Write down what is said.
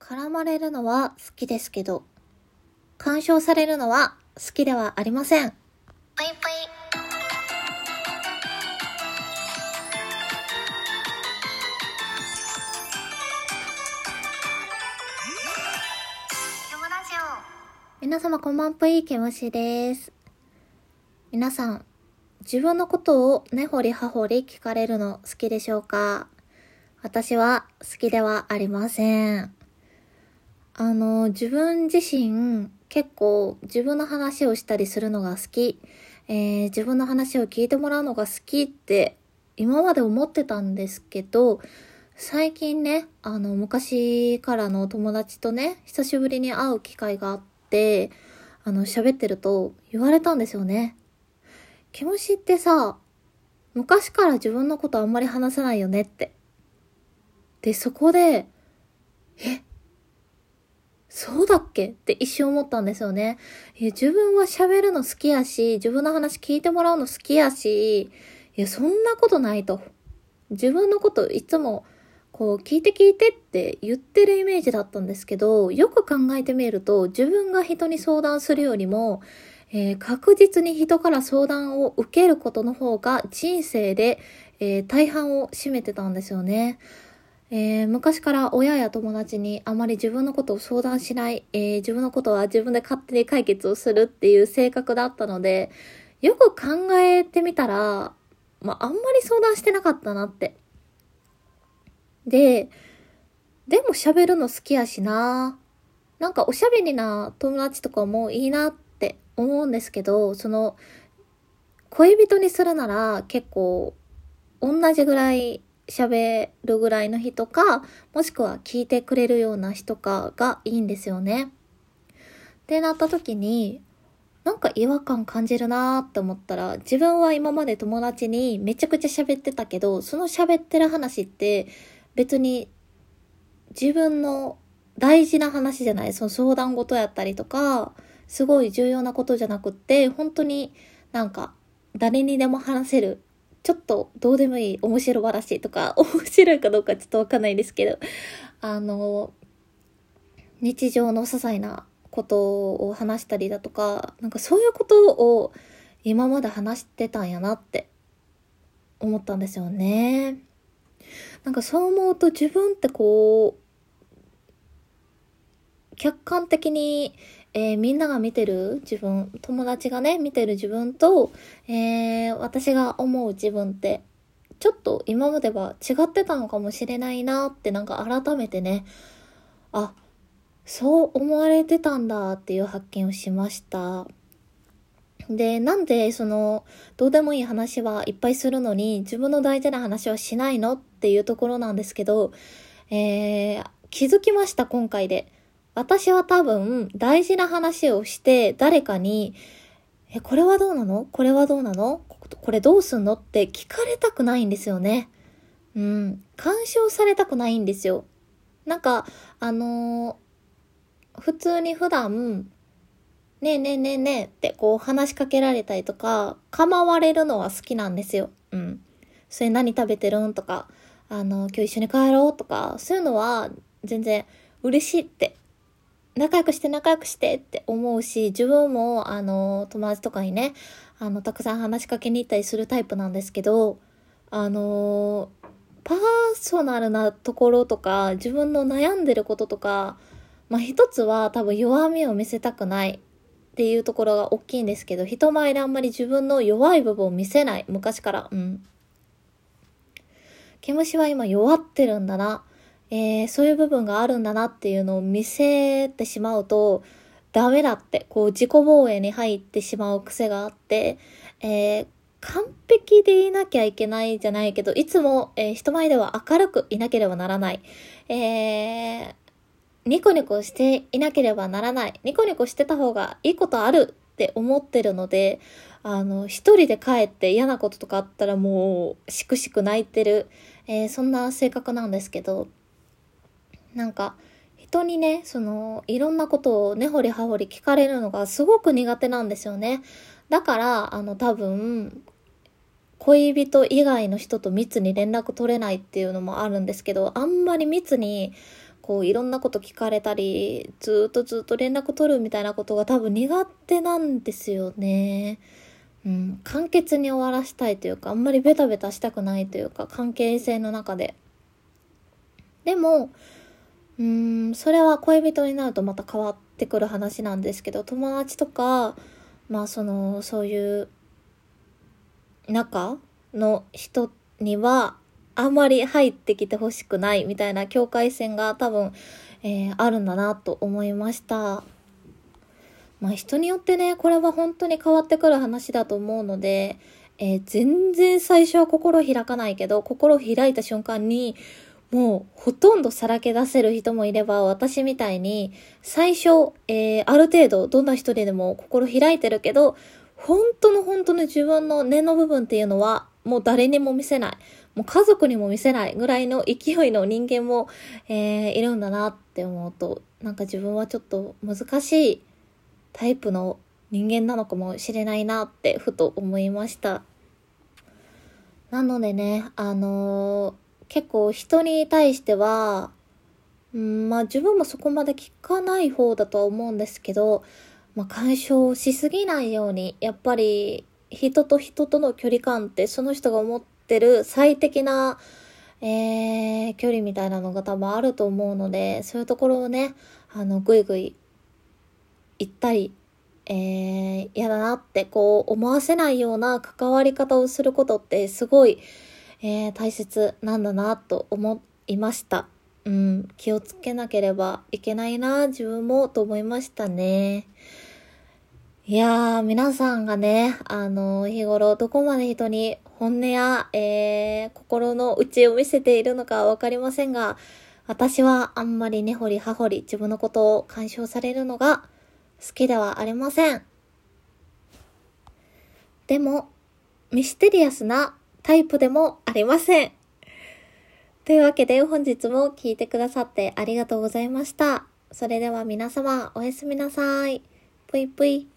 絡まれるのは好きですけど、干渉されるのは好きではありません。ぷいぷい。皆様こんばんぷい、けむしです。皆さん、自分のことを根掘り葉掘り聞かれるの好きでしょうか？私は好きではありません。あの、自分自身結構自分の話をしたりするのが好き、えー自分の話を聞いてもらうのが好きって今まで思ってたんですけど、最近ね、あの、昔からの友達とね、久しぶりに会う機会があって、あの、喋ってると言われたんですよね。ケムシってさ、昔から自分のことあんまり話さないよねって。で、そこで、えそうだっけ？って一瞬思ったんですよね。いや、自分は喋るの好きやし、自分の話聞いてもらうの好きやし、いや、そんなことないと。自分のこといつも、こう、聞いて聞いてって言ってるイメージだったんですけど、よく考えてみると、自分が人に相談するよりも、えー確実に人から相談を受けることの方が人生で、えー大半を占めてたんですよね。えー昔から親や友達にあまり自分のことを相談しない、えー自分のことは自分で勝手に解決をするっていう性格だったので、よく考えてみたら、まあ、あんまり相談してなかったなって。で、でも喋るの好きやしな。なんかおしゃべりな友達とかもいいなって思うんですけど、その、恋人にするなら結構同じぐらい喋るぐらいの人か、もしくは聞いてくれるような人かがいいんですよね。ってなった時に、なんか違和感感じるなーって思ったら、自分は今まで友達にめちゃくちゃ喋ってたけど、その喋ってる話って別に自分の大事な話じゃない、その相談事やったりとか、すごい重要なことじゃなくって、本当になんか誰にでも話せる、ちょっとどうでもいい面白話とか、面白いかどうかちょっとわかんないですけど、あの、日常の些細なことを話したりだとか、なんかそういうことを今まで話してたんやなって思ったんですよね。なんかそう思うと自分ってこう、客観的に、えーみんなが見てる自分、友達がね、見てる自分と、えー私が思う自分って、ちょっと今までは違ってたのかもしれないなってなんか改めてね、あ、そう思われてたんだっていう発見をしました。で、なんでその、どうでもいい話はいっぱいするのに、自分の大事な話はしないのっていうところなんですけど、えー、気づきました、今回で。私は多分、大事な話をして、誰かに、え、これはどうなの？これはどうなの？これどうすんの？って聞かれたくないんですよね。うん。干渉されたくないんですよ。なんか、あのー普通に普段、ねえねえねえねえってこう話しかけられたりとか、構われるのは好きなんですよ。うん。それ何食べてるん？とか、あの、今日一緒に帰ろう？とか、そういうのは全然嬉しいって。仲良くして仲良くしてって思うし、自分もあの、友達とかにね、あの、たくさん話しかけに行ったりするタイプなんですけど、あのパーソナルなところとか、自分の悩んでることとか、まあ一つは多分弱みを見せたくないっていうところが大きいんですけど、人前であんまり自分の弱い部分を見せない。昔から。うん。毛虫は今弱ってるんだな。えー、そういう部分があるんだなっていうのを見せてしまうと、ダメだって、こう自己防衛に入ってしまう癖があって、えー、完璧でいなきゃいけないじゃないけど、いつも、えー人前では明るくいなければならない。えー、ニコニコしていなければならない。ニコニコしてた方がいいことあるって思ってるので、あの、一人で帰って嫌なこととかあったらもう、しくしく泣いてる、えーそんな性格なんですけど、なんか、人にね、その、いろんなことを根掘り葉掘り聞かれるのがすごく苦手なんですよね。だから、あの、多分、恋人以外の人と密に連絡取れないっていうのもあるんですけど、あんまり密に、こういろんなこと聞かれたり、ずっとずっと連絡取るみたいなことが多分苦手なんですよね。うん、簡潔に終わらしたいというか、あんまりベタベタしたくないというか、関係性の中で。でも、うーん、それは恋人になるとまた変わってくる話なんですけど、友達とか、まあその、そういう中の人には、あんまり入ってきてほしくないみたいな境界線が多分、えー、あるんだなと思いました。まあ人によってね、これは本当に変わってくる話だと思うので、えー、全然最初は心開かないけど、心開いた瞬間に、もうほとんどさらけ出せる人もいれば、私みたいに、最初、えー、ある程度どんな人でも心開いてるけど、本当の本当の自分の根の部分っていうのは、もう誰にも見せない。もう家族にも見せないぐらいの勢いの人間も、えー、いるんだなって思うと、なんか自分はちょっと難しいタイプの人間なのかもしれないなってふと思いました。なのでね、あのー、結構人に対しては、うん、まあ自分もそこまで聞かない方だとは思うんですけど、まあ干渉しすぎないように、やっぱり人と人との距離感ってその人が思ってる最適な、えー、距離みたいなのが多分あると思うので、そういうところをね、あの、ぐいぐい行ったり、えー、嫌だなってこう思わせないような関わり方をすることってすごい、えー、大切なんだなと思いました。うん、気をつけなければいけないな、自分もと思いましたね。いやー、皆さんがね、あの、日頃どこまで人に本音や、えー、心の内を見せているのかわかりませんが、私はあんまり根掘り葉掘り自分のことを干渉されるのが好きではありません。でも、ミステリアスなタイプでもありません。というわけで本日も聞いてくださってありがとうございました。それでは皆様おやすみなさい。ぷいぷい。